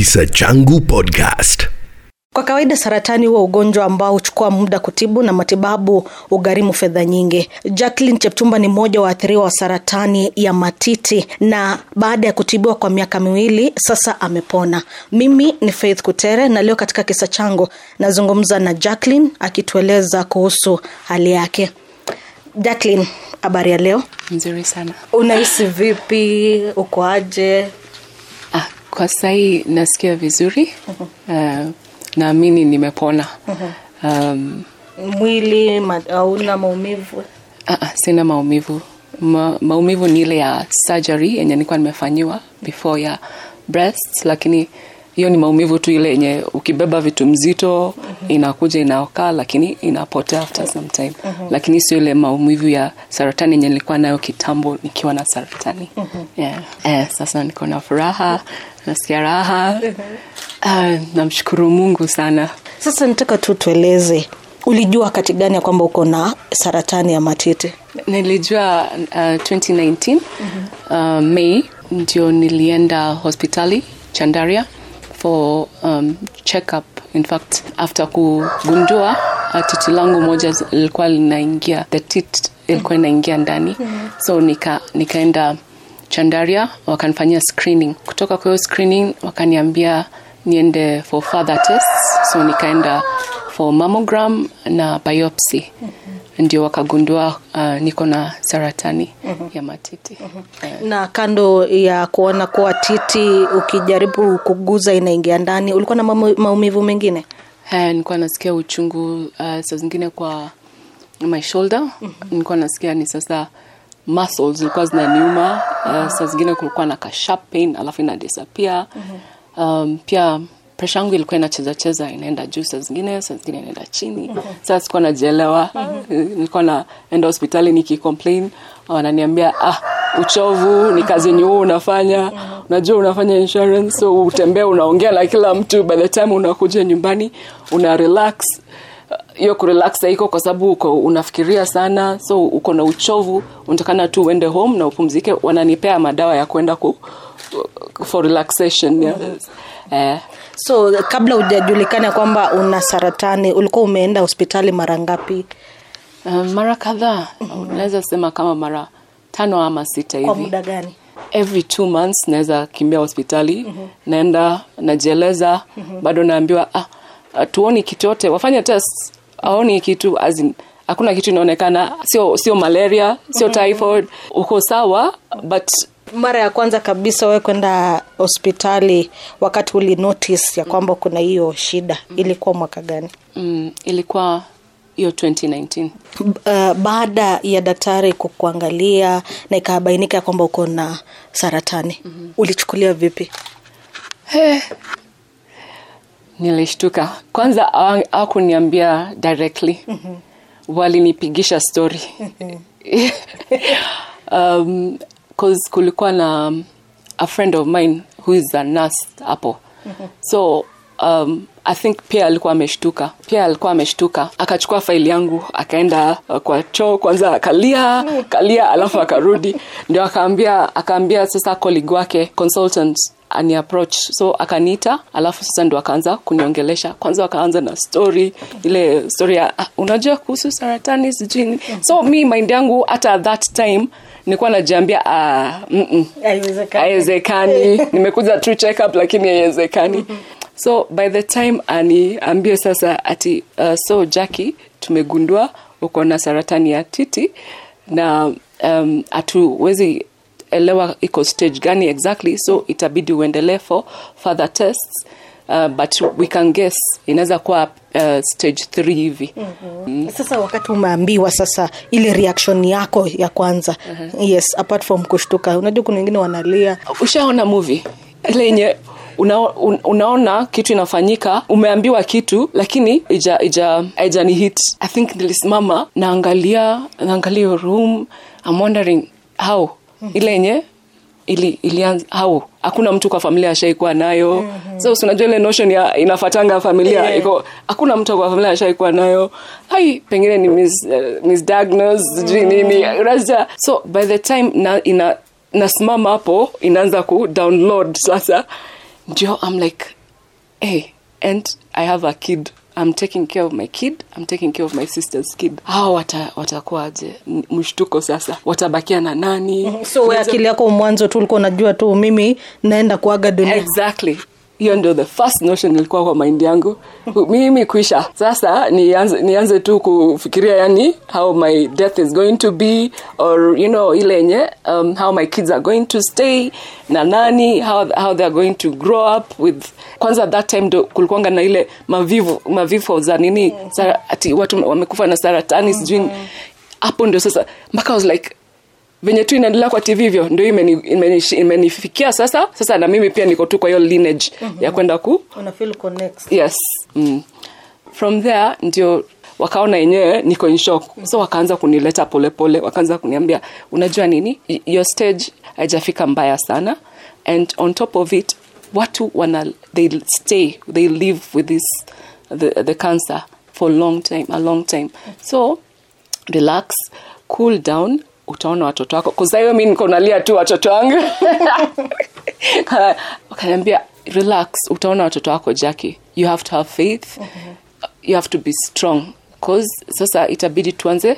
Kisa Changu Podcast. Kwa kawaida saratani huwa ugonjwa ambao huchukua muda kutibu na matibabu ugharimu fedha nyingi. Jacqueline Cheptumba ni mmoja wa waathiriwa wa saratani ya matiti na baada ya kutibiwa kwa miaka miwili sasa amepona. Mimi ni Faith Kutere na leo katika kisa changu nazungumza na Jacqueline akitueleza kuhusu hali yake. Jacqueline, habari ya leo? Nzuri sana. Unahisi vipi? Uko aje? Ah, kwa sahii nasikia vizuri. Uh, naamini nimepona. Um, Mwili hauna maumivu? ah, sina maumivu. Ma, maumivu ni ile ya surgery yenye nilikuwa nimefanyiwa before ya breast, lakini hiyo ni maumivu tu ile yenye ukibeba vitu mzito inakuja inaokaa, lakini inapotea after some time. Lakini sio ile maumivu ya saratani yenye nilikuwa nayo kitambo nikiwa na saratani. Yeah. Eh, sasa niko na furaha, nasikia raha. Ah, namshukuru Mungu sana. Sasa nataka tu tueleze, ulijua wakati gani ya kwamba uko na saratani ya matiti? nilijua uh, 2019 uh, mei ndio nilienda hospitali Chandaria for um, checkup. in fact after kugundua uh, titi langu moja ilikuwa lilikuwa linaingia the tit ilikuwa inaingia ndani. So nika nikaenda Chandaria wakanifanyia screening. Kutoka kwa hiyo screening wakaniambia niende for further tests. So nikaenda for mammogram na biopsy ndio wakagundua uh, niko na saratani ya matiti. Eh, Na kando ya kuona kuwa titi ukijaribu kuguza inaingia ndani, ulikuwa na maumivu mengine? eh, nilikuwa nasikia uchungu uh, saa zingine kwa my shoulder. Nilikuwa nasikia ni sasa muscles zilikuwa zinaniuma. Uh, saa zingine kulikuwa na ka sharp pain alafu ina disappear. Um, pia presha yangu ilikuwa inacheza cheza inaenda juu saa zingine saa zingine inaenda chini. Sasa sikuwa najielewa. Nilikuwa naenda hospitali nikicomplain. Wananiambia ah uchovu ni kazi yenye unafanya. Unajua unafanya insurance so utembea unaongea na kila mtu. By the time unakuja nyumbani una relax. Hiyo kurelax haiko kwa sababu uko unafikiria sana. So uko na uchovu unatakana tu uende home na upumzike. Wananipea madawa ya kwenda ku, for relaxation yes. eh, So kabla hujajulikana kwamba una saratani, ulikuwa umeenda hospitali mara ngapi? uh, mara kadhaa. Naweza sema kama mara tano ama sita Kwa hivi. muda gani? every two months naweza kimbia hospitali. Naenda najieleza. Bado naambiwa ah, ah, tuoni kitu yote. Wafanye test aoni kitu azin, hakuna kitu inaonekana. Sio sio malaria sio typhoid. Uko sawa but Mara ya kwanza kabisa wewe kwenda hospitali wakati uli notice ya kwamba kuna hiyo shida ilikuwa mwaka gani? mm, ilikuwa hiyo 2019 uh, baada ya daktari kukuangalia na ikabainika ya kwamba uko na saratani mm-hmm. ulichukulia vipi nilishtuka kwanza hakuniambia directly mm-hmm. walinipigisha story um, 'cause kulikuwa na a friend of mine who is a nurse hapo. So um, i think pia alikuwa ameshtuka. Pia alikuwa ameshtuka. Akachukua faili yangu akaenda kwa choo kwanza akalia kalia alafu akarudi. Ndio akaambia akaambia sasa colleague wake consultant ani approach so akaniita alafu sasa ndo akaanza kuniongelesha. Kwanza wakaanza na story ile story ya uh, unajua kuhusu saratani sijui so mi mind yangu hata at that time nilikuwa najiambia ah, Haiwezekani. nimekuja tu check up lakini haiwezekani. So by the time aniambie sasa ati uh, so jacki tumegundua uko na saratani ya titi na um, hatuwezi elewa iko stage gani exactly so itabidi uendelee for further tests uh, but we can guess inaweza kuwa uh, stage 3 hivi. Mm-hmm. sasa wakati umeambiwa sasa ile reaction yako ya kwanza uh-huh. yes apart from kushtuka unajua kuna wengine wanalia. Ushaona movie? Lenye una, un, unaona kitu inafanyika umeambiwa kitu lakini ija ija haijani hit. I think nilisimama naangalia naangalia room I'm wondering how. Ile yenye ili ilianza au hakuna mtu kwa familia ashaikuwa nayo. Mm-hmm. so unajua ile notion ya inafatanga familia Yeah. iko hakuna mtu kwa familia ashaikuwa nayo. Hai pengine ni mis, uh, sijui nini unajua. So by the time na ina nasimama hapo inaanza ku download sasa ndio i'm like hey and i have a kid i'm taking care of my kid i'm taking care of my sister's kid. Hawa wata, watakuwaje? Mshtuko sasa. Watabakia na nani? So wewe akili yako mwanzo tu ulikuwa unajua tu mimi naenda kuaga dunia. Exactly hiyo ndio the first notion ilikuwa kwa mind yangu. Mimi kuisha. Sasa nianze, nianze tu kufikiria yani how my death is going to be or you know ile yenye um, how my kids are going to stay na nani how, how they are going to grow up with. Kwanza that time ndo kulikuanga na ile mavivu mavifo za nini sara, ati watu wamekufa na saratani sijui hapo ndio sasa mpaka was like venye tu inaendelea kwa tv hivyo ndio imeni- imeni- imenifikia sasa. Sasa na mimi pia niko tu kwa hiyo lineage ya kwenda ku una feel connect yes. Mm. from there ndio wakaona yenyewe niko in shock. So wakaanza kunileta polepole wakaanza kuniambia unajua nini? Your stage haijafika mbaya sana. And on top of it watu wana they stay they live with this the, the cancer for long time a long time. So relax cool down utaona watoto wako. Kuzaiwe mi niko tu watoto wangu. Wakaniambia relax utaona watoto wako jaki you have to have faith. You have to be strong. Cause sasa itabidi tuanze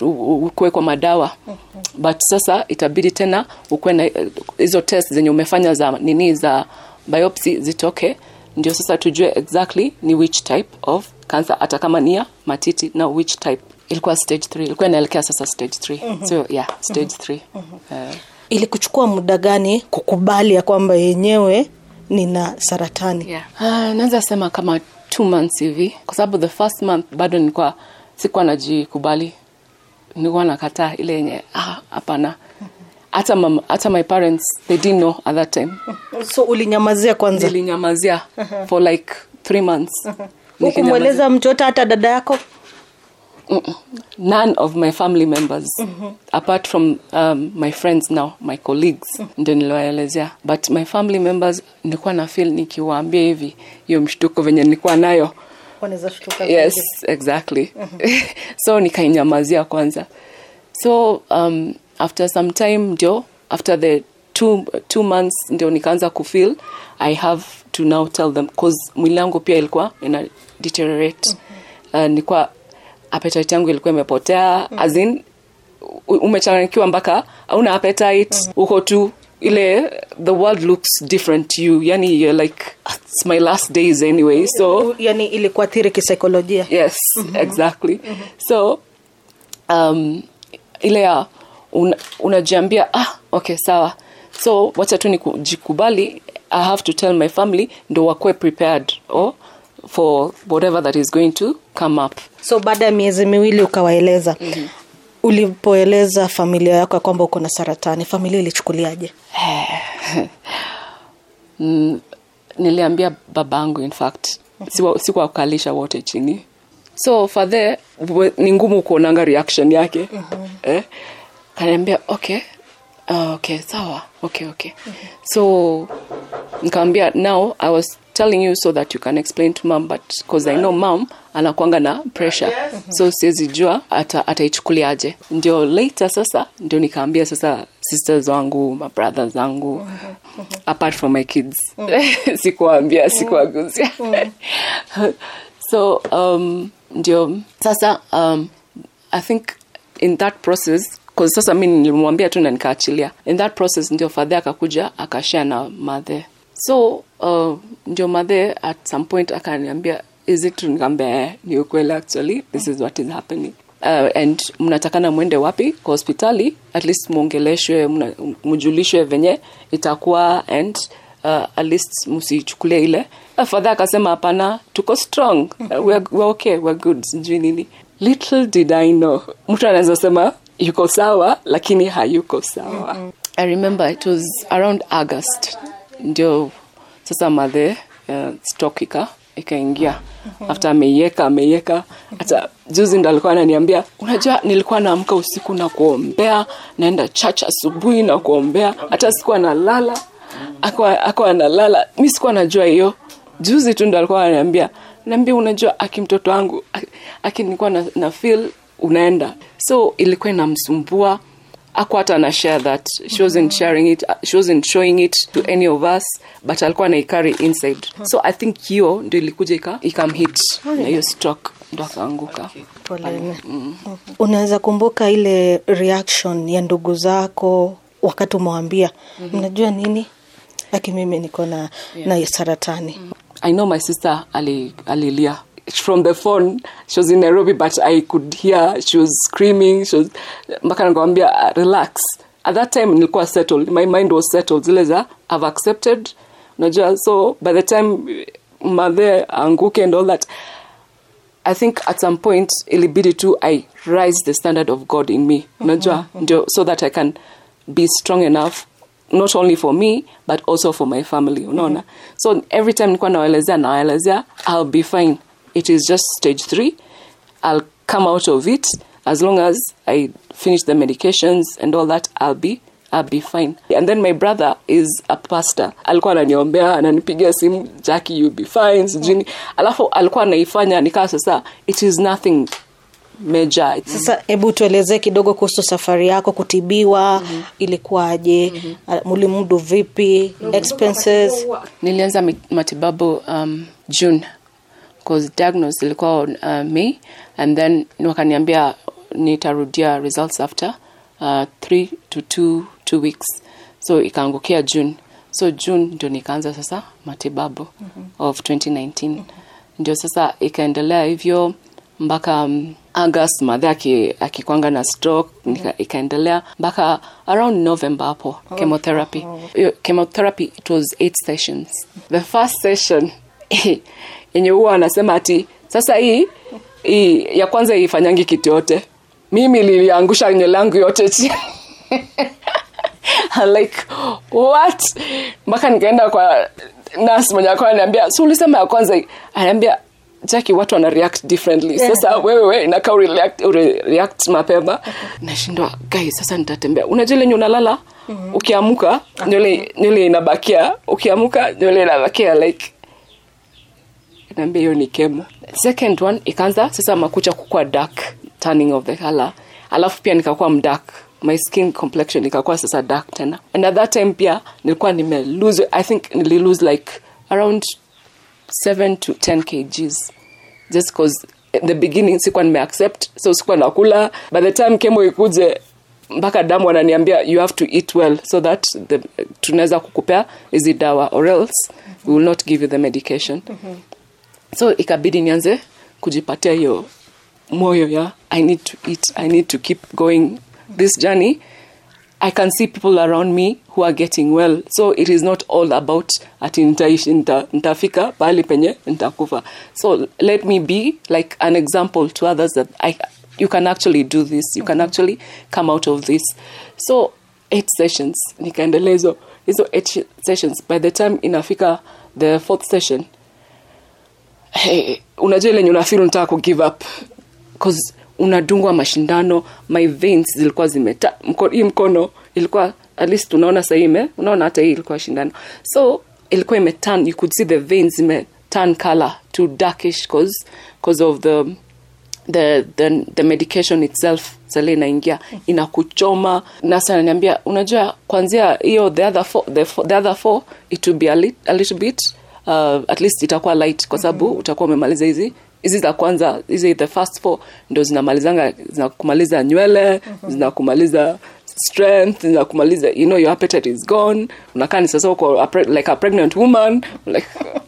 ukuwe kwa madawa. But sasa itabidi tena ukuwe na hizo test zenye umefanya za nini za biopsy zitoke. Ndio sasa tujue exactly ni which type of cancer hata kama ni ya matiti na which type ilikuwa stage 3 ilikuwa inaelekea sasa stage 3 so yeah stage 3 Eh, ili kuchukua muda gani kukubali ya kwamba yenyewe nina saratani? Yeah. uh, naweza sema kama two months hivi. Kwa sababu the first month bado nilikuwa sikuwa najikubali. Nilikuwa nakataa ile yenye ah, hata mama- hata my parents they didn't know at that time. So ulinyamazia kwanza? Nilinyamazia for like three months. Hukumweleza mtu hata dada yako none of my family members apart from um, my friends now my colleagues ndio niliwaelezea. But my family members nilikuwa na feel nikiwaambia hivi hiyo mshtuko venye nilikuwa nayo. Yes kwenye. exactly. Mm -hmm. so nikainyamazia kwanza. So um, after some time ndio after the two, two months ndio nikaanza kufeel i have to now tell them cause mwili yangu pia ilikuwa ina deteriorate. Uh, nilikuwa appetite yangu ilikuwa imepotea as in umechanganyikiwa mpaka hauna appetite. Uko tu ile the world looks different to you. Yani you're like it's my last days anyway so yani ilikuathiri kisaikolojia. Yes exactly. So um, ile ya un, unajiambia ah okay sawa. So wacha tu nikujikubali i have to tell my family ndo wakuwe prepared or for whatever that is going to come up so baada ya miezi miwili ukawaeleza mm-hmm. ulipoeleza familia yako ya kwamba uko na saratani familia ilichukuliaje mm, niliambia babangu in fact Siwa- sikuwakalisha wote chini so fadhe ni ngumu kuonanga reaction yake mm-hmm. eh? kaniambia okay uh, okay sawa okay okay mm-hmm. so nikamwambia now i was telling you so that you can explain to mom but because i know mom anakwanga na pressure. So siwezi jua ata- ndio later sasa ndio nikaambia sasa sisters wangu mabrather zangu apart from my kids. Sikuwaambia sikuwaguzia so um, ndio sasa um, i think in that process sasa mi nilimwambia tu na nikaachilia. In that process ndio fadhe akakuja akashare na madhe so uh, ndio madhe at some point akaniambia is it nikaambia "Eh, ni ukweli actually this is what is happening. Uh, and mnatakana mwende wapi? Kwa hospitali at least mwongeleshwe mjulishwe venye itakuwa and uh, at least msichukulie ile. Uh, father akasema hapana tuko strong. Uh, we're, we're okay we're good. Sijui nini. Little did i know mtu anaweza sema yuko sawa lakini hayuko sawa. I remember it was around august ndio sasa madhe uh, ikaingia. After ameieka ameieka. Hata juzi ndo alikuwa ananiambia unajua nilikuwa naamka usiku na kuombea naenda church asubuhi na kuombea. Hata sikuwa nalala akawa analala mi sikuwa najua hiyo. Juzi tu ndo alikuwa ananiambia naambia unajua aki mtoto wangu aki- na, na feel unaenda. So ilikuwa inamsumbua aku na ana share that. She wasn't sharing it she wasn't showing it to any of us but alikuwa naikari inside. So i think hiyo ndo ilikuja ika ikamhit na hiyo stock ndo akaanguka. Poleni. Unaweza kumbuka ile reaction ya ndugu zako wakati umewambia mnajua nini, lakini mimi niko na na saratani. I know my sister Ali Alilia from the phone. She was in Nairobi, but I could hear she was screaming. She was mpaka nikamwambia "Ah, relax. At that time nilikuwa settled. My mind was settled. Zile za I've accepted. Unajua, so by the time mother anguke and all that, I think at some point ilibidi tu I rise the standard of God in me. Unajua, ndio so that I can be strong enough not only for me but also for my family unaona so every time nilikuwa nawaelezea nawaelezea i'll be fine it is just stage three i'll come out of it as long as i finish the medications and all that i'll be I'll be fine. And then my brother is a pastor. Alikuwa ananiombea, ananipigia simu, Jackie you'll be fine, sijini. Alafu alikuwa anaifanya nikaa sasa it is nothing major. Sasa hebu tuelezee kidogo kuhusu safari yako kutibiwa, ilikuwaje? Ah, Mulimudu vipi? Expenses? nilianza matibabu um, june cause diagnosed ilikuwa on uh, may and then wakaniambia nitarudia results after uh, three to two, two weeks. So ikaangukia june. So june ndio nikaanza sasa matibabu of 2019 ndio sasa ikaendelea hivyo mpaka um, august madhe akikwanga na stroke nika- ikaendelea mpaka around november hapo chemotherapy. Oh. chemotherapy it was eight sessions. The first session yenye huwa anasema ati sasa hii hii ya kwanza ifanyangi kitu yote. Mimi liliangusha nywele yangu yote chini. Like what? Mpaka nikaenda kwa nas mwenye akawa ananiambia si ulisema ya kwanza anaambia jaki watu wana react differently. Sasa wewe we inakaa ureact, ureact mapema. Nashindwa gai sasa nitatembea. Unajua ile yenye unalala ukiamuka nywele nywele inabakia ukiamuka nywele inabakia like naambia hiyo ni kemo. Second one ikaanza sasa makucha kukua dark turning of the color. Alafu pia nikakuwa mdark. My skin complexion ikakuwa sasa dark tena. And at that time pia nilikuwa nime lose i think nili lose like around 7 to 10 kgs. Just cause in the beginning sikuwa nime accept so sikuwa nakula. By the time kemo ikuje mpaka damu wananiambia you have to eat well so that the, tunaweza kukupea hizi dawa or else we will not give you the medication so ikabidi nianze kujipatia hiyo moyo ya i need to eat i need to keep going this journey. I can see people around me who are getting well. So it is not all about ati nitaishi nita, nitafika pahali penye nitakufa. So let me be like an example to others that I, you can actually do this you can mm-hmm. actually come out of this. So eight sessions nikaendelea hizo hizo eight sessions. By the time inafika the fourth session hey, unajua ile yenye unataka ku give up. Cause unadungwa mashindano my veins zilikuwa zimeta mko, hii mkono ilikuwa at least unaona sahii ime unaona hata hii ilikuwa shindano. So ilikuwa imeturn you could see the veins ime turn color to darkish cause, cause of the the, the, the medication itself sale inaingia inakuchoma. Nasa ananiambia unajua kwanzia hiyo the other four, the, the other four it will be a, lit, a little bit uh, at least itakuwa light kwa sababu mm-hmm. utakuwa umemaliza hizi hizi za kwanza hizi the first four ndo zinamalizanga zinakumaliza nywele mm-hmm. zinakumaliza strength zinakumaliza you know your appetite is gone unakaa ni sasa uko like a pregnant woman like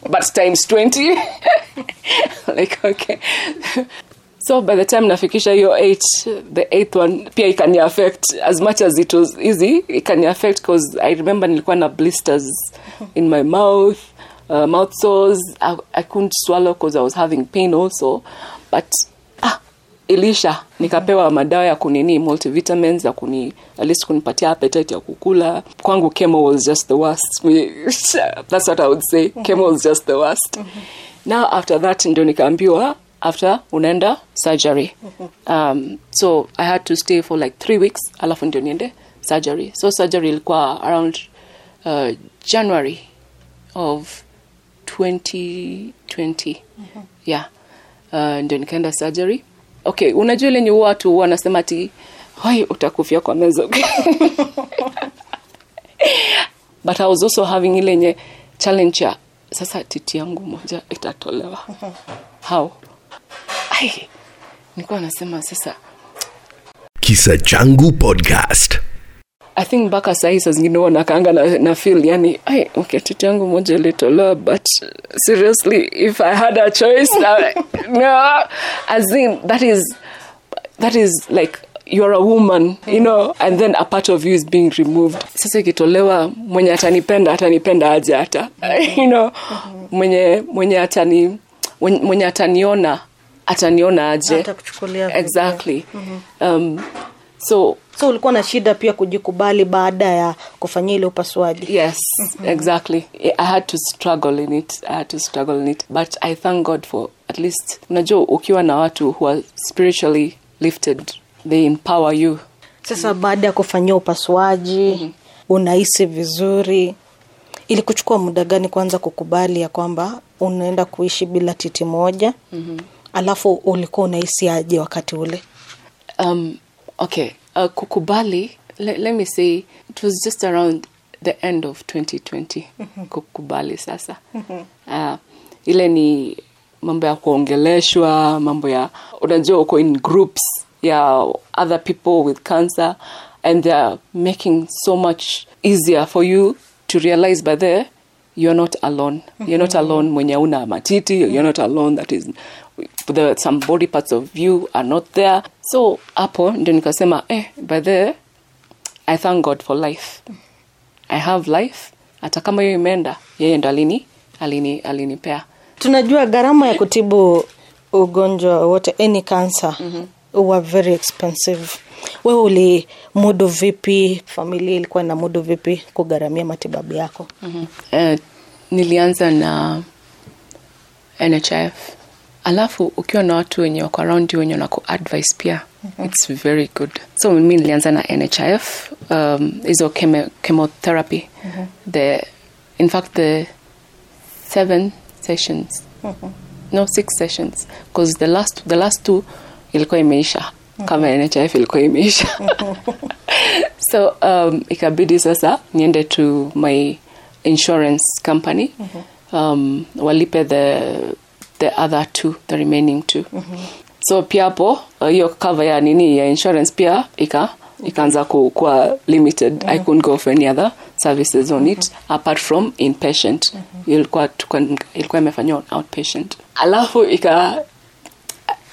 but times 20 like okay so by the time nafikisha hiyo eight the eighth one pia ikani affect as much as it was easy ikani affect because i remember nilikuwa na blisters in my mouth uh, mouth sores I, i couldn't swallow because i was having pain also. But ah ilisha nikapewa madawa ya kunini multivitamins ya kuni at least kunipatia appetite ya kukula. Kwangu chemo was just the worst. That's what i would say. Chemo was just the worst. Now after that ndio nikaambiwa after unaenda surgery. Um, so i had to stay for like three weeks alafu ndio niende surgery. So surgery ilikuwa around uh, january of 2020 yeah. Uh, ndio nikaenda surgery. Okay unajua ile nye watu wanasema ati hai utakufia kwa meza. But i was also having ile nye challenge ya sasa titi yangu moja itatolewa. How? Ai nilikuwa nasema sasa Kisa Changu Podcast. I think mpaka sahii saa zingine huwa nakaanga na, na feel yani ai okay, titi yangu moja ilitolewa but seriously if i had a choice I, no, as in that is that is like you're a woman you know and then a part of you is being removed. Sasa ikitolewa mwenye atanipenda atanipenda aje hata you know mwenye mwenye atani mwenye ataniona ataniona aje. Exactly. Um, so so ulikuwa na shida pia kujikubali baada ya kufanyia ile upasuaji Yes, exactly. I had to struggle in it. I had to struggle in it. But I thank God for at least, unajua ukiwa na watu who are spiritually lifted, they empower you. sasa baada ya kufanyia upasuaji unahisi vizuri ili kuchukua muda gani kwanza kukubali ya kwamba unaenda kuishi bila titi moja mm-hmm. alafu ulikuwa unahisi aje wakati ule Um, okay, uh, kukubali, let, let me say, it was just around the end of 2020. Kukubali sasa. Uh, ile ni mambo ya kuongeleshwa, mambo ya, unajua uko in groups ya other people with cancer and they are making so much easier for you to realize by there you're not alone you're not alone mwenye una matiti you're not alone that is the, some body parts of you are not there. So hapo ndio nikasema eh by the i thank god for life. I have life. Hata kama hiyo imeenda yeye ndo alini alini alinipea. Tunajua gharama ya kutibu ugonjwa wote any cancer mm-hmm. were very expensive. Wewe ulimudu vipi? Familia ilikuwa ina mudu vipi kugharamia matibabu yako? Mm-hmm. uh, nilianza na nhif alafu ukiwa na watu wenye wako around you wenye wanaku advice pia mm-hmm. its very good so mi nilianza na nhif um, hizo chemo, chemotherapy mm-hmm. the in fact the seven sessions mm-hmm. no six sessions because the last, the last two ilikuwa imeisha mm-hmm. kama nhif ilikuwa imeisha so um, ikabidi sasa niende to my insurance company mm-hmm. um, walipe the the other two the remaining two mm-hmm. so pia hapo uh, hiyo uh, cover ya nini ya insurance pia ika ikaanza kuwa limited mm-hmm. i couldn't go for any other services on it mm-hmm. apart from inpatient ilikuwa ilikuwa imefanywa outpatient alafu ika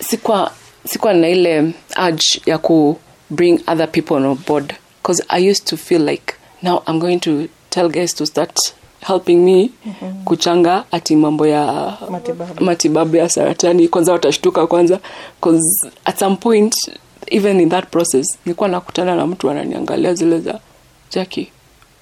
sikuwa sikuwa na ile urge ya ku bring other people on board because i used to feel like now i'm going to tell guys to start helping me mm-hmm. kuchanga ati mambo ya Matibabu. matibabu ya saratani. Kwanza watashtuka kwanza cause at some point even in that process nilikuwa nakutana na mtu ananiangalia zile za jaki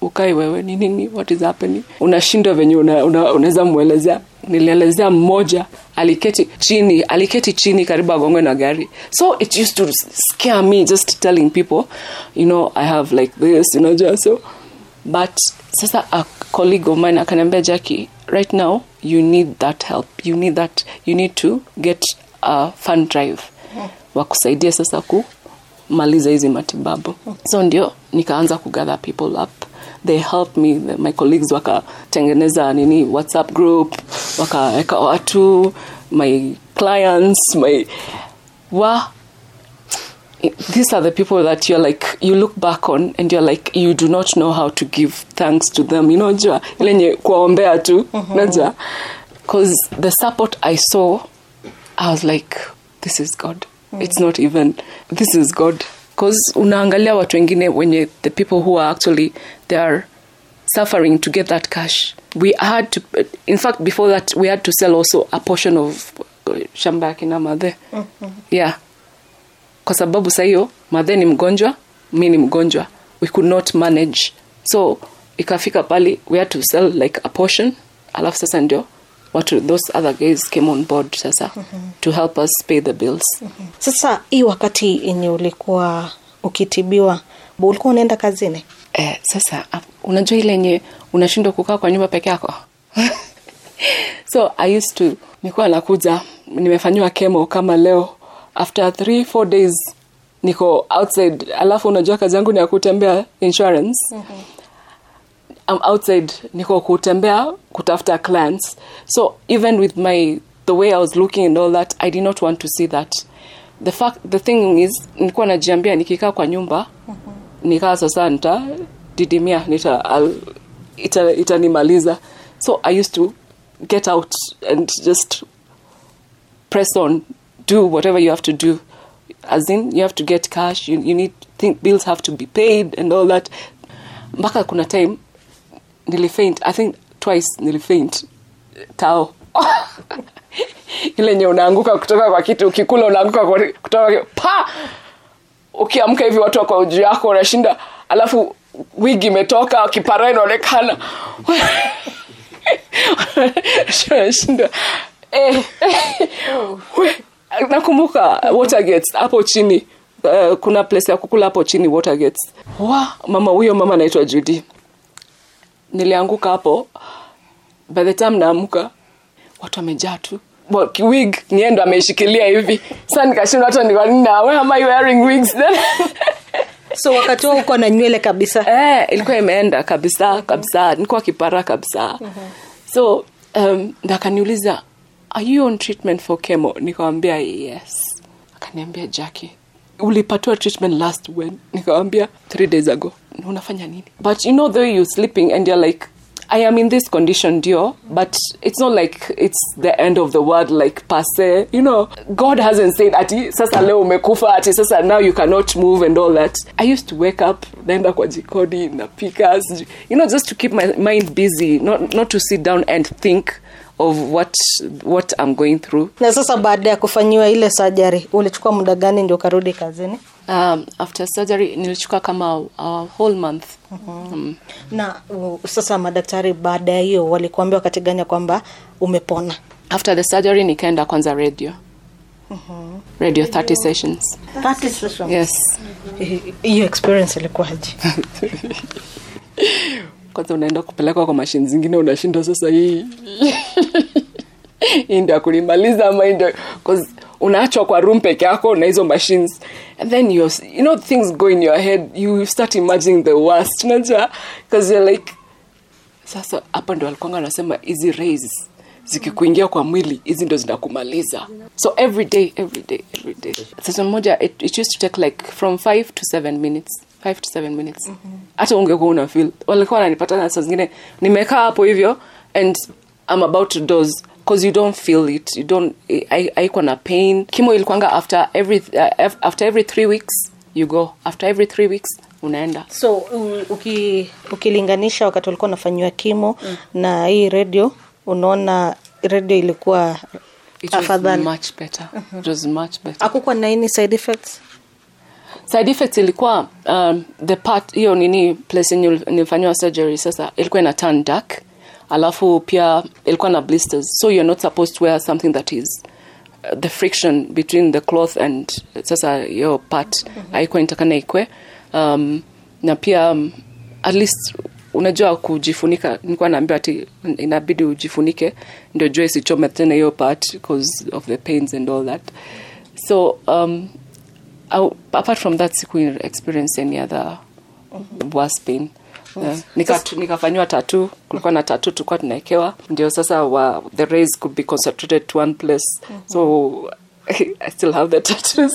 ukai wewe ni nini? What is happening? Unashindwa venye unaweza una, unaweza mwelezea. Nilielezea mmoja aliketi chini aliketi chini karibu agongwe na gari. So it used to scare me just telling people you know i have like this you know just so but sasa a colleague of mine akaniambia jackie right now you need that help. You need that you need to get a fund drive wakusaidia sasa kumaliza hizi matibabu. So ndio nikaanza kugather people up. They helped me. My colleagues wakatengeneza nini whatsapp group wakaweka watu my clients my wa these are the people that you're like you look back on and you're like you do not know how to give thanks to them. You know jua ile nye kuwaombea tu mhm. unajua because the support i saw i was like this is god. Mm. It's not even this is god. Because unaangalia watu wengine wenye the people who are actually they are suffering to get that cash. We had to in fact before that we had to sell also a portion of uh, shamba ya kina madhe mm-hmm. yeah kwa sababu saa hiyo madhe ni mgonjwa mi ni mgonjwa. We could not manage. So ikafika pali we had to sell like a portion. Alafu sasa ndio watu those other guys came on board sasa to help us pay the bills. Sasa hii wakati yenye ulikuwa ukitibiwa, ulikuwa unaenda kazini? eh, sasa unajua ile yenye unashindwa kukaa kwa nyumba peke yako? So i used to nikuwa nakuja nimefanyiwa kemo kama leo after three four days niko outside. Alafu unajua kazi yangu ni ya kutembea insurance. Mm-hmm. I'm outside niko kutembea kutafuta clients. So even with my the way i was looking and all that i did not want to see that. The fact the thing is nilikuwa najiambia nikikaa kwa nyumba nikaa sasa nita didimia nita ita- itanimaliza. So i used to get out and just press on do whatever you have to do. As in you have to get cash you, you need think bills have to be paid and all that. Mpaka kuna time nilifaint. I think twice nilifaint. Tao. Ile nye unaanguka kutoka kwa kitu ukikula unaanguka kutoka kwa- pa! Ukiamka hivi watu wako juu yako unashinda alafu wigi imetoka kipara inaonekana. Unashinda eh, we, nakumbuka watergates hapo chini. Uh, kuna place ya kukula hapo chini watergates wa? Mama huyo mama anaitwa judy. Nilianguka hapo. By the time naamka watu wamejaa tu. Wig niendo ameishikilia hivi. Sa nikashindwa hata nikanina where am I wearing wigs then? So wakati huo uko na nywele kabisa? eh, ilikuwa imeenda kabisa kabisa. Nikuwa kipara kabisa. So um, ndo akaniuliza are you on treatment for chemo? Nikawambia yes. Akaniambia jackie ulipatiwa treatment last when? Nikawambia three days ago. Unafanya nini? But you know though you sleeping and you're like i am in this condition ndio but it's not like it's the end of the world like per se. You know god hasn't said ati sasa leo umekufa ati sasa now you cannot move and all that. I used to wake up naenda kwa jikoni napika you know just to keep my mind busy not, not to sit down and think of what what i'm going through Na sasa baada ya kufanyiwa ile surgery, ulichukua muda gani ndio ukarudi kazini? um, after surgery nilichukua kama a whole month mm. Na uh, sasa madaktari baada ya hiyo walikuambia wakati gani kwamba umepona? after the surgery nikaenda kwanza radio radio 30 sessions yes Hiyo experience ilikuwaje? kwanza unaenda kupelekwa kwa mashine zingine unashinda sasa hii. Hii ndio ya kulimaliza ama hii ndio unaachwa kwa room peke yako na hizo machines. And then you you know things go in your head you start imagining the worst. Unajua? Because you're like sasa hapa ndo alikwanga anasema hizi rays zikikuingia kwa mwili hizi ndo zinakumaliza. So every day every day every day. Sasa moja it, it used to take like from 5 to 7 minutes 5 to 7 minutes. Hata ungekuwa una feel. Walikuwa wananipatana saa zingine nimekaa hapo hivyo and I'm about to doze because you don't feel it. You don't I- haikuwa na pain. Kimo ilikuanga after every uh, after every three weeks you go. After every three weeks unaenda. So uki, ukilinganisha wakati ulikuwa unafanyiwa kimo mm. na hii radio, unaona radio ilikuwa afadhali? much better. It was much better. Hakukuwa na any side effects? Side effects ilikuwa um, the part hiyo nini place yenye nilifanyiwa surgery sasa ilikuwa ina turn dark alafu pia ilikuwa na blisters. So you're not supposed to wear something that is uh, the friction between the cloth and sasa hiyo part haikuwa nitakana ikwe um, na pia um, at least unajua kujifunika nilikuwa naambiwa ati inabidi ujifunike ndio jua isichome tena hiyo part because of the pains and all that. So um, I, apart from that siku experience any other worse pain. Uh, nika- nikafanyiwa tatu kulikuwa na tatu tulikuwa tunaekewa. Ndio sasa wa, the rays could be concentrated to one place. So i still have the tattoos.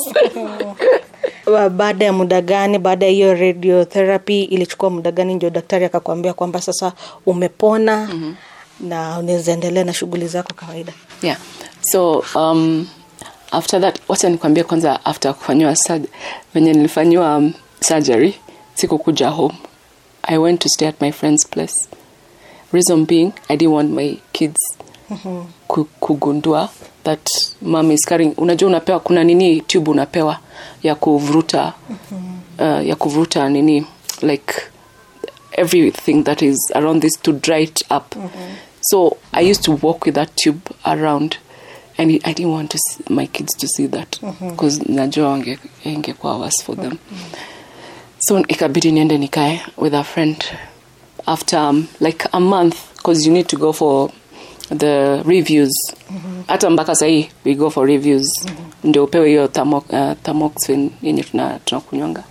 Baada ya muda gani baada ya hiyo radiotherapy ilichukua muda gani ndio daktari akakwambia kwamba sasa umepona mm-hmm. na unaweza endelea na shughuli zako kawaida? Yeah. So um, after that wacha nikwambia kwanza after kufanyiwa venye nilifanyiwa um, surgery sikukuja home. I went to stay at my friend's place. Reason being i didn't want my kids ku- kugundua that mom is carrying unajua unapewa kuna nini tube unapewa ya kuvuruta uh, ya kuvuruta nini like everything that is around this to dry it up. So i used to walk with that tube around and i didn't want to see, my kids to see that. Because najua wange- ingekuwa worse for them. So ikabidi niende nikae with a friend after um, like a month because you need to go for the reviews. Hata mpaka sahii we go for reviews. Ndio upewe hiyo thermo, uh, yenye tunakunywanga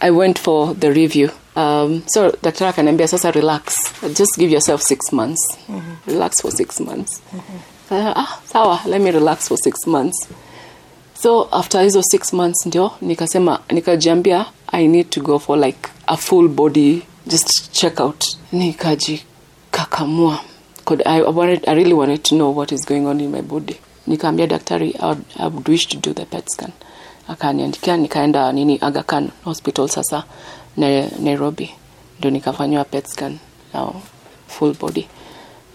i went for the review. Um, so daktari akaniambia sasa relax. Just give yourself six months. Relax for six months uh, ah, sawa let me relax for six months. So after hizo six months ndio nikasema nikajiambia i need to go for like a full body just check out. Nikajikakamua. I, I really wanted to know what is going on in my body. Nikaambia daktari I would, I would wish to do the pet scan. Akaniandikia nikaenda nini Aga hospital sasa na, nairobi. Ndio nikafanywa pet scan now full body.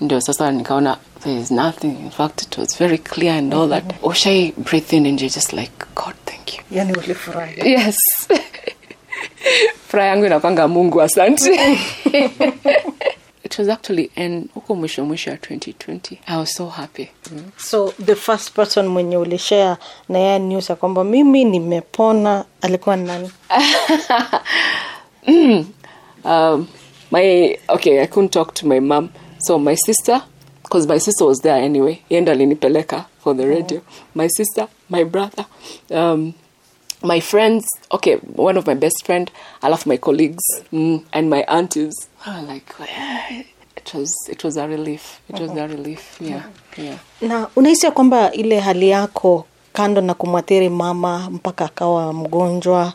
Ndio sasa nikaona there is nothing. In fact it was very clear and all that. Ushai breathe in and you're just like god thank you. Yani ulifurahi. Yes. Furaha yangu inakwanga mungu asante. It was actually and huko mwisho mwisho ya 2020 i was so happy. So the first person mwenye ulishare na yeye news ya kwamba mimi nimepona alikuwa nani? mm. um, my okay i couldn't talk to my mom. So my sister because my sister was there anyway. Yenda alinipeleka for the radio. My sister my brother um, my friends okay one of my best friend alafu my colleagues mm, and my aunties. I was like it was it was a relief. It was a relief. Yeah yeah. Na unahisi ya kwamba ile hali yako kando na kumwathiri mama mpaka akawa mgonjwa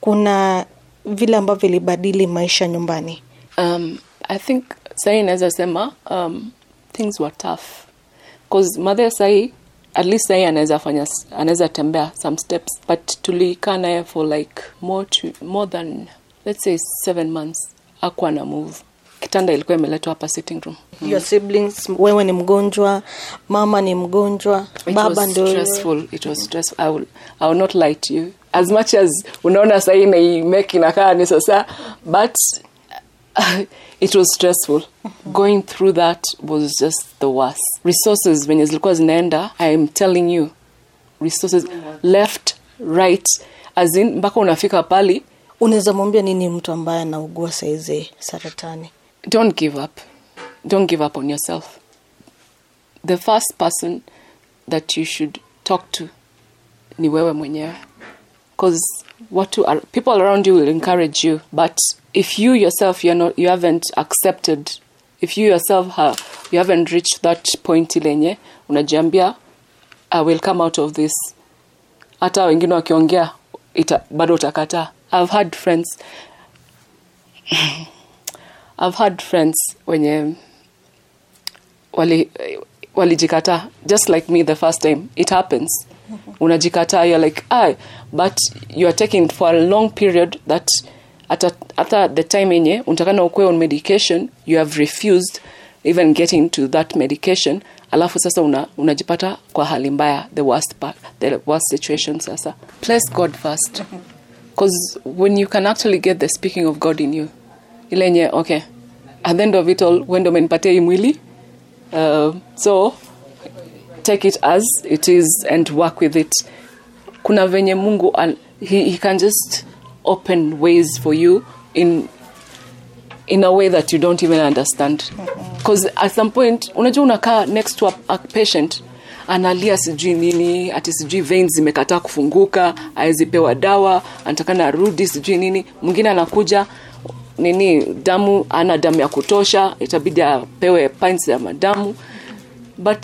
kuna vile ambavyo ilibadili maisha nyumbani? Um, I think sahii inaweza sema um, things were tough cause mother sahi at least sahi anaweza fanya anaweza tembea some steps but tulikaa naye for like more, to, more than let's say seven months akuwa na move kitanda ilikuwa imeletwa hapa sitting room your siblings wewe ni mgonjwa mama ni mgonjwa It baba was ndio stressful. It was stressful. I will, I will not lie to you. As much as unaona sahii naimeki inakaa ni sasa, but it was stressful. Going through that was just the worst. Resources when venye zilikuwa zinaenda, I am telling you, resources left, right, as in mpaka unafika pali, unaweza mwambia nini mtu ambaye anaugua saizi saratani don't give up. Don't give up on yourself. The first person that you should talk to ni wewe mwenyewe. Because what are, people around you will encourage you, but if you yourself you're not, you haven't accepted, if you yourself ha, you haven't reached that point ilenye unajiambia I will come out of this. Hata wengine wakiongea bado utakataa. I've had friends I've had friends wenye wali walijikataa just like me the first time it happens. Unajikataa you're like ah but you are taking for a long period that hata the time yenye unatakana ukwe on medication you have refused even getting to that medication alafu sasa una, unajipata kwa hali mbaya the worst part, the worst situation sasa. Place god first. Because when you can actually get the speaking of god in you ilenye okay at the end of it all wendo umenipatia hii mwili uh, so take it as it is and work with it. Kuna venye mungu al, he, he can just open ways for you in in a way that you don't even understand. Because at some point unajua unakaa next to a, a patient analia sijui nini ati sijui veins zimekataa kufunguka awezipewa dawa anatakana arudi sijui nini. Mwingine anakuja nini damu ana damu ya kutosha itabidi apewe pints ya madamu. But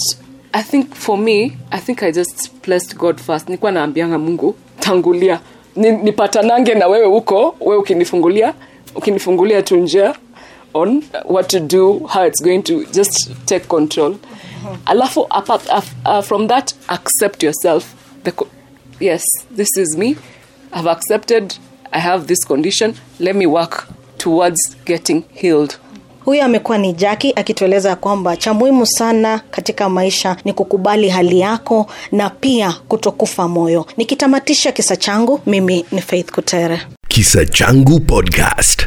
i think for me i think i just blessed god first. Nilikuwa naambianga mungu tangulia. Ni- nipatanange na wewe huko wewe ukinifungulia ukinifungulia tu njia on what to do how it's going to just take control. Alafu apart, uh, from that accept yourself. The, co- yes this is me. I've accepted i have this condition. Let me work towards getting healed Huyo amekuwa ni Jaki akitueleza kwamba cha muhimu sana katika maisha ni kukubali hali yako na pia kutokufa moyo. Nikitamatisha kisa changu, mimi ni Faith Kutere. Kisa Changu Podcast.